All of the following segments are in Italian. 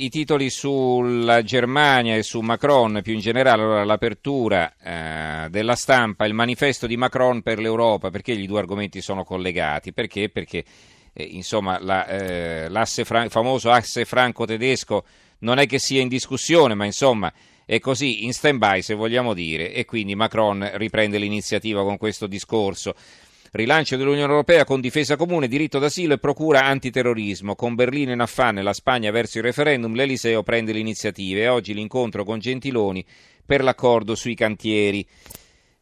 i titoli sulla Germania e su Macron più in generale, allora l'apertura eh, della stampa, il manifesto di Macron per l'Europa, perché gli due argomenti sono collegati? Perché? Perché eh, insomma la, eh, l'asse fran- famoso asse franco-tedesco non è che sia in discussione, ma insomma è così in stand-by se vogliamo dire e quindi Macron riprende l'iniziativa con questo discorso. Rilancio dell'Unione Europea con difesa comune, diritto d'asilo e procura antiterrorismo. Con Berlino in affanno e la Spagna verso il referendum, l'Eliseo prende l'iniziativa e oggi l'incontro con Gentiloni per l'accordo sui cantieri.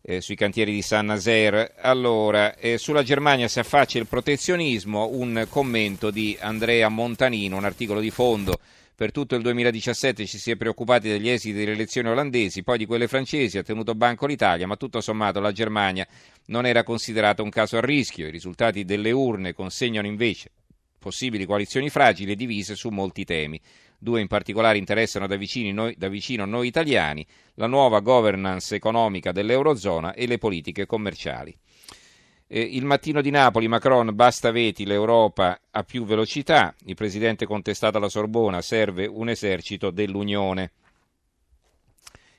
Eh, sui cantieri di San Nazer. Allora, eh, sulla Germania si affaccia il protezionismo, un commento di Andrea Montanino, un articolo di fondo per tutto il 2017 ci si è preoccupati degli esiti delle elezioni olandesi, poi di quelle francesi, ha tenuto banco l'Italia, ma tutto sommato la Germania non era considerata un caso a rischio. I risultati delle urne consegnano invece possibili coalizioni fragili e divise su molti temi. Due in particolare interessano da, noi, da vicino noi italiani, la nuova governance economica dell'Eurozona e le politiche commerciali. Eh, il mattino di Napoli, Macron, basta veti, l'Europa a più velocità, il presidente contestato alla Sorbona, serve un esercito dell'Unione.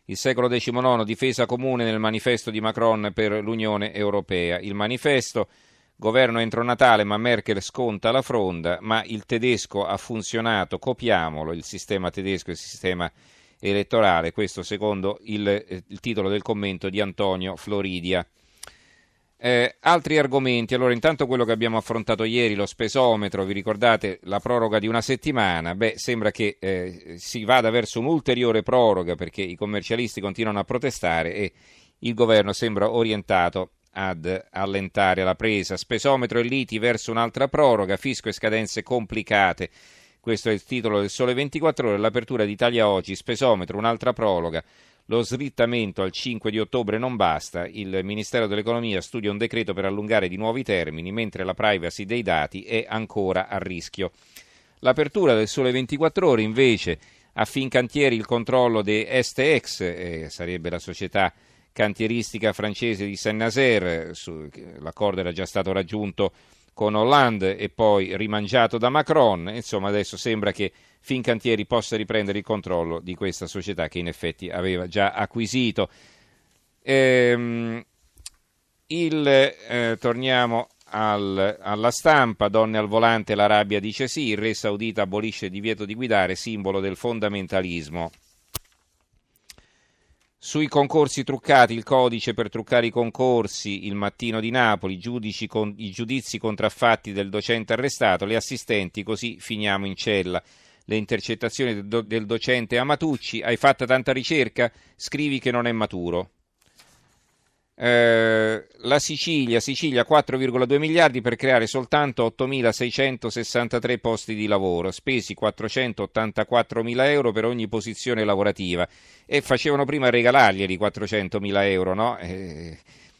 Il secolo XIX, difesa comune nel manifesto di Macron per l'Unione Europea. Il manifesto, governo entro Natale, ma Merkel sconta la fronda, ma il tedesco ha funzionato, copiamolo, il sistema tedesco, il sistema elettorale, questo secondo il, eh, il titolo del commento di Antonio Floridia. Eh, altri argomenti, allora intanto quello che abbiamo affrontato ieri, lo spesometro, vi ricordate la proroga di una settimana? Beh, sembra che eh, si vada verso un'ulteriore proroga perché i commercialisti continuano a protestare e il governo sembra orientato ad allentare la presa. Spesometro e liti verso un'altra proroga, fisco e scadenze complicate. Questo è il titolo del Sole 24 ore, l'apertura d'Italia oggi, spesometro, un'altra proroga. Lo slittamento al 5 di ottobre non basta, il Ministero dell'Economia studia un decreto per allungare di nuovi termini, mentre la privacy dei dati è ancora a rischio. L'apertura del Sole 24 Ore invece a Fincantieri il controllo di STX, eh, sarebbe la società cantieristica francese di Saint-Nazaire, l'accordo era già stato raggiunto con Hollande e poi rimangiato da Macron, insomma adesso sembra che Fincantieri possa riprendere il controllo di questa società che in effetti aveva già acquisito. Ehm, il, eh, torniamo al, alla stampa, donne al volante, l'Arabia dice sì, il re saudita abolisce il divieto di guidare, simbolo del fondamentalismo. Sui concorsi truccati, il codice per truccare i concorsi, il mattino di Napoli, con, i giudizi contraffatti del docente arrestato, le assistenti, così finiamo in cella le intercettazioni del, do, del docente Amatucci, hai fatto tanta ricerca? Scrivi che non è maturo. Eh, la Sicilia, Sicilia 4,2 miliardi per creare soltanto 8.663 posti di lavoro, spesi 484 mila euro per ogni posizione lavorativa e facevano prima regalarglieli 400 mila euro, no? Eh,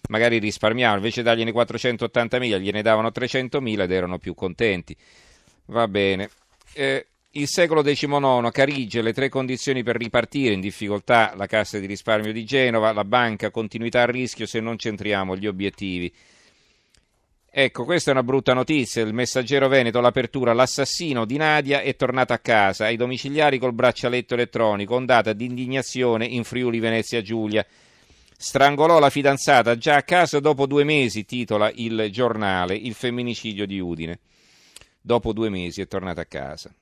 magari risparmiavano, invece dargliene 480 mila gliene davano 300 mila ed erano più contenti. Va bene. Eh, il secolo XIX, Carige, le tre condizioni per ripartire in difficoltà, la Cassa di risparmio di Genova, la banca, continuità a rischio se non centriamo gli obiettivi. Ecco, questa è una brutta notizia. Il messaggero Veneto, l'apertura, l'assassino di Nadia è tornato a casa, ai domiciliari col braccialetto elettronico, ondata di indignazione in Friuli Venezia Giulia. Strangolò la fidanzata già a casa dopo due mesi, titola il giornale, il femminicidio di Udine. Dopo due mesi è tornata a casa.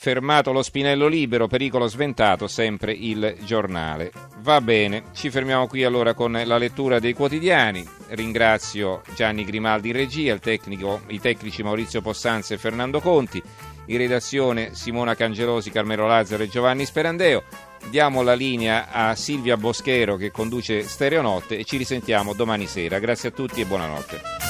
Fermato lo spinello libero, pericolo sventato, sempre il giornale. Va bene, ci fermiamo qui allora con la lettura dei quotidiani. Ringrazio Gianni Grimaldi in regia, tecnico, i tecnici Maurizio Possanza e Fernando Conti, in redazione Simona Cangelosi, Carmelo Lazzaro e Giovanni Sperandeo. Diamo la linea a Silvia Boschero che conduce Stereonotte e ci risentiamo domani sera. Grazie a tutti e buonanotte.